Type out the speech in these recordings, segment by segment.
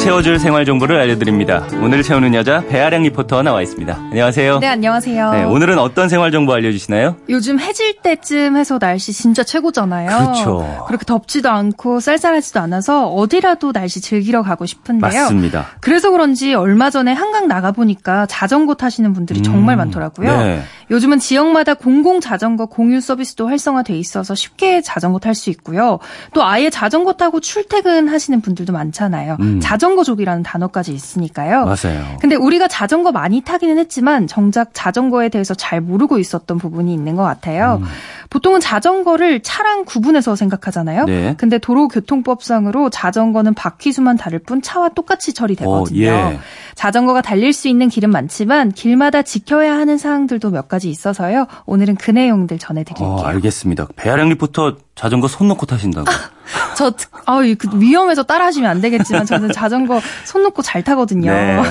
채워줄 생활 정보를 알려드립니다. 오늘 채우는 여자 배아량 리포터 나와 있습니다. 안녕하세요. 네, 안녕하세요. 네, 오늘은 어떤 생활 정보 알려주시나요? 요즘 해질 때쯤 해서 날씨 진짜 최고잖아요. 그렇죠. 그렇게 덥지도 않고 쌀쌀하지도 않아서 어디라도 날씨 즐기러 가고 싶은데요. 맞습니다. 그래서 그런지 얼마 전에 한강 나가보니까 자전거 타시는 분들이 정말 많더라고요. 네. 요즘은 지역마다 공공 자전거 공유 서비스도 활성화돼 있어서 쉽게 자전거 탈 수 있고요. 또 아예 자전거 타고 출퇴근 하시는 분들도 많잖아요. 음. 자전거족이라는 단어까지 있으니까요. 맞아요. 근데 우리가 자전거 많이 타기는 했지만 정작 자전거에 대해서 잘 모르고 있었던 부분이 있는 것 같아요. 음. 보통은 자전거를 차랑 구분해서 생각하잖아요. 네. 근데 도로교통법상으로 자전거는 바퀴수만 다를 뿐 차와 똑같이 처리되거든요. 어, 예. 자전거가 달릴 수 있는 길은 많지만 길마다 지켜야 하는 사항들도 몇 가지 있어서요. 오늘은 그 내용들 전해드릴게요. 어, 알겠습니다. 배아량 리포터 자전거 손 놓고 타신다고. 저 아유 그 위험해서 따라 하시면 안 되겠지만 저는 자전거 손 놓고 잘 타거든요. 네.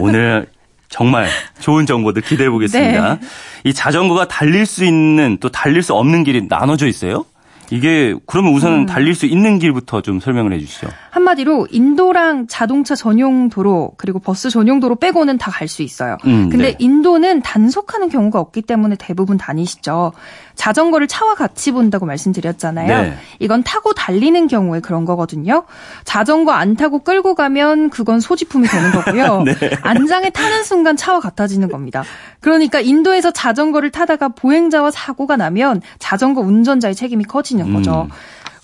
오늘 정말 좋은 정보들 기대해 보겠습니다. 네. 이 자전거가 달릴 수 있는 또 달릴 수 없는 길이 나눠져 있어요? 이게 그러면 우선은 음. 달릴 수 있는 길부터 좀 설명을 해 주시죠. 한마디로 인도랑 자동차 전용 도로 그리고 버스 전용 도로 빼고는 다 갈 수 있어요. 음, 근데 네. 인도는 단속하는 경우가 없기 때문에 대부분 다니시죠. 자전거를 차와 같이 본다고 말씀드렸잖아요. 네. 이건 타고 달리는 경우에 그런 거거든요. 자전거 안 타고 끌고 가면 그건 소지품이 되는 거고요. 네. 안장에 타는 순간 차와 같아지는 겁니다. 그러니까 인도에서 자전거를 타다가 보행자와 사고가 나면 자전거 운전자의 책임이 커지는 거죠. 음.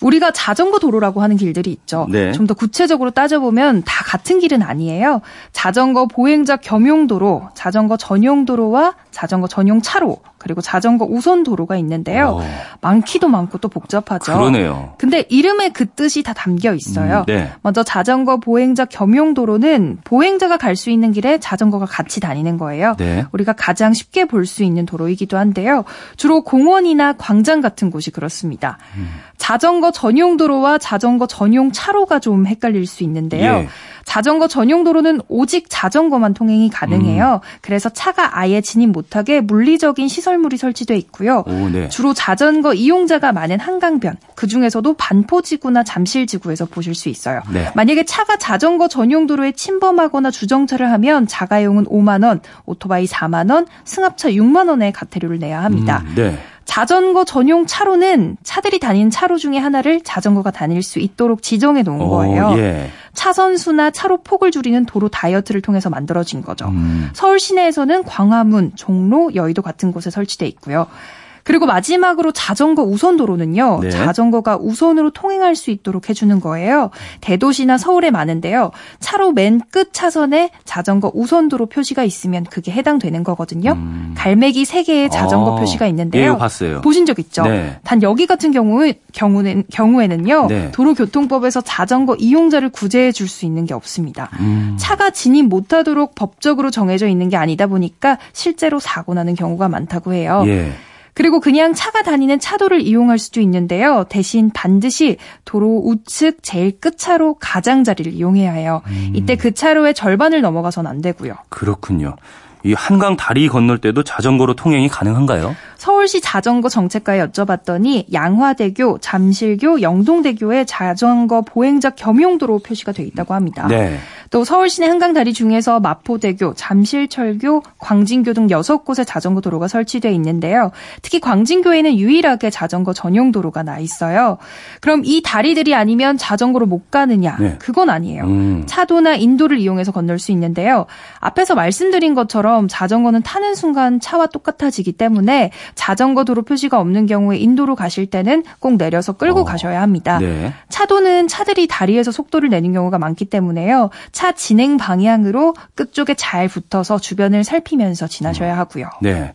우리가 자전거 도로라고 하는 길들이 있죠. 네. 좀더 구체적으로 따져보면 다 같은 길은 아니에요. 자전거 보행자 겸용 도로, 자전거 전용 도로와 자전거 전용 차로, 그리고 자전거 우선 도로가 있는데요. 어. 많기도 많고 또 복잡하죠. 그러네요. 근데 이름에 그 뜻이 다 담겨 있어요. 음, 네. 먼저 자전거 보행자 겸용 도로는 보행자가 갈 수 있는 길에 자전거가 같이 다니는 거예요. 네. 우리가 가장 쉽게 볼 수 있는 도로이기도 한데요. 주로 공원이나 광장 같은 곳이 그렇습니다. 음. 자전거 전용 도로와 자전거 전용 차로가 좀 헷갈릴 수 있는데요. 예. 자전거 전용 도로는 오직 자전거만 통행이 가능해요. 음. 그래서 차가 아예 진입 못하게 물리적인 시설물이 설치돼 있고요. 오, 네. 주로 자전거 이용자가 많은 한강변, 그 중에서도 반포지구나 잠실지구에서 보실 수 있어요. 네. 만약에 차가 자전거 전용 도로에 침범하거나 주정차를 하면 자가용은 5만 원, 오토바이 4만 원, 승합차 6만 원의 과태료를 내야 합니다. 음, 네. 자전거 전용 차로는 차들이 다니는 차로 중에 하나를 자전거가 다닐 수 있도록 지정해 놓은 거예요. 어, 예. 차선 수나 차로 폭을 줄이는 도로 다이어트를 통해서 만들어진 거죠. 음. 서울 시내에서는 광화문, 종로, 여의도 같은 곳에 설치돼 있고요. 그리고 마지막으로 자전거 우선 도로는요. 네. 자전거가 우선으로 통행할 수 있도록 해주는 거예요. 대도시나 서울에 많은데요. 차로 맨 끝 차선에 자전거 우선 도로 표시가 있으면 그게 해당되는 거거든요. 갈매기 세 개의 자전거 음. 아, 표시가 예, 있는데요. 이거 봤어요. 보신 적 있죠? 네. 단 여기 같은 경우 경우는 경우에는요. 네. 도로교통법에서 자전거 이용자를 구제해 줄 수 있는 게 없습니다. 음. 차가 진입 못하도록 법적으로 정해져 있는 게 아니다 보니까 실제로 사고 나는 경우가 많다고 해요. 예. 그리고 그냥 차가 다니는 차도를 이용할 수도 있는데요. 대신 반드시 도로 우측 제일 끝차로 가장자리를 이용해야 해요. 음. 이때 그 차로의 절반을 넘어가선 안 되고요. 그렇군요. 이 한강 다리 건널 때도 자전거로 통행이 가능한가요? 서울시 자전거 정책과에 여쭤봤더니 양화대교, 잠실교, 영동대교에 자전거 보행자 겸용도로 표시가 돼 있다고 합니다. 네. 또 서울 시내 한강 다리 중에서 마포대교, 잠실철교, 광진교 등 6곳에 자전거 도로가 설치돼 있는데요. 특히 광진교에는 유일하게 자전거 전용 도로가 나 있어요. 그럼 이 다리들이 아니면 자전거로 못 가느냐? 네. 그건 아니에요. 음. 차도나 인도를 이용해서 건널 수 있는데요. 앞에서 말씀드린 것처럼 자전거는 타는 순간 차와 똑같아지기 때문에 자전거 도로 표시가 없는 경우에 인도로 가실 때는 꼭 내려서 끌고 어, 가셔야 합니다. 네. 차도는 차들이 다리에서 속도를 내는 경우가 많기 때문에요. 차 진행 방향으로 끝쪽에 잘 붙어서 주변을 살피면서 지나셔야 하고요. 네.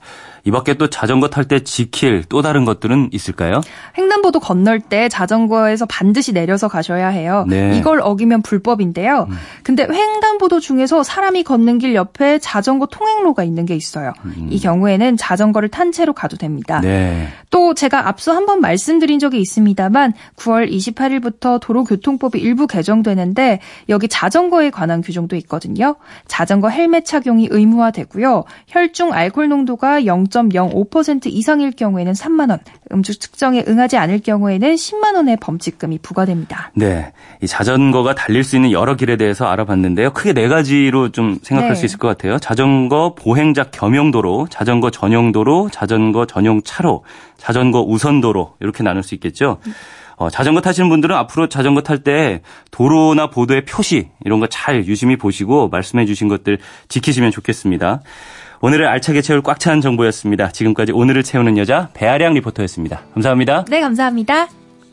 이 밖에 또 자전거 탈 때 지킬 또 다른 것들은 있을까요? 횡단보도 건널 때 자전거에서 반드시 내려서 가셔야 해요. 네. 이걸 어기면 불법인데요. 근데 횡단보도 중에서 사람이 걷는 길 옆에 자전거 통행로가 있는 게 있어요. 이 경우에는 자전거를 탄 채로 가도 됩니다. 네. 또 제가 앞서 한번 말씀드린 적이 있습니다만 9월 28일부터 도로교통법이 일부 개정되는데 여기 자전거에 관한 규정도 있거든요. 자전거 헬멧 착용이 의무화되고요. 혈중 알코올 농도가 0. 0.05% 이상일 경우에는 3만 원, 음주 측정에 응하지 않을 경우에는 10만 원의 범칙금이 부과됩니다. 네. 이 자전거가 달릴 수 있는 여러 길에 대해서 알아봤는데요. 크게 네 가지로 좀 생각할 네. 수 있을 것 같아요. 자전거 보행자 겸용도로, 자전거 전용도로, 자전거 전용 차로, 자전거 우선도로 이렇게 나눌 수 있겠죠. 어, 자전거 타시는 분들은 앞으로 자전거 탈 때 도로나 보도의 표시 이런 거 잘 유심히 보시고 말씀해 주신 것들 지키시면 좋겠습니다. 오늘을 알차게 채울 꽉 찬 정보였습니다. 지금까지 오늘을 채우는 여자 배아량 리포터였습니다. 감사합니다. 네, 감사합니다.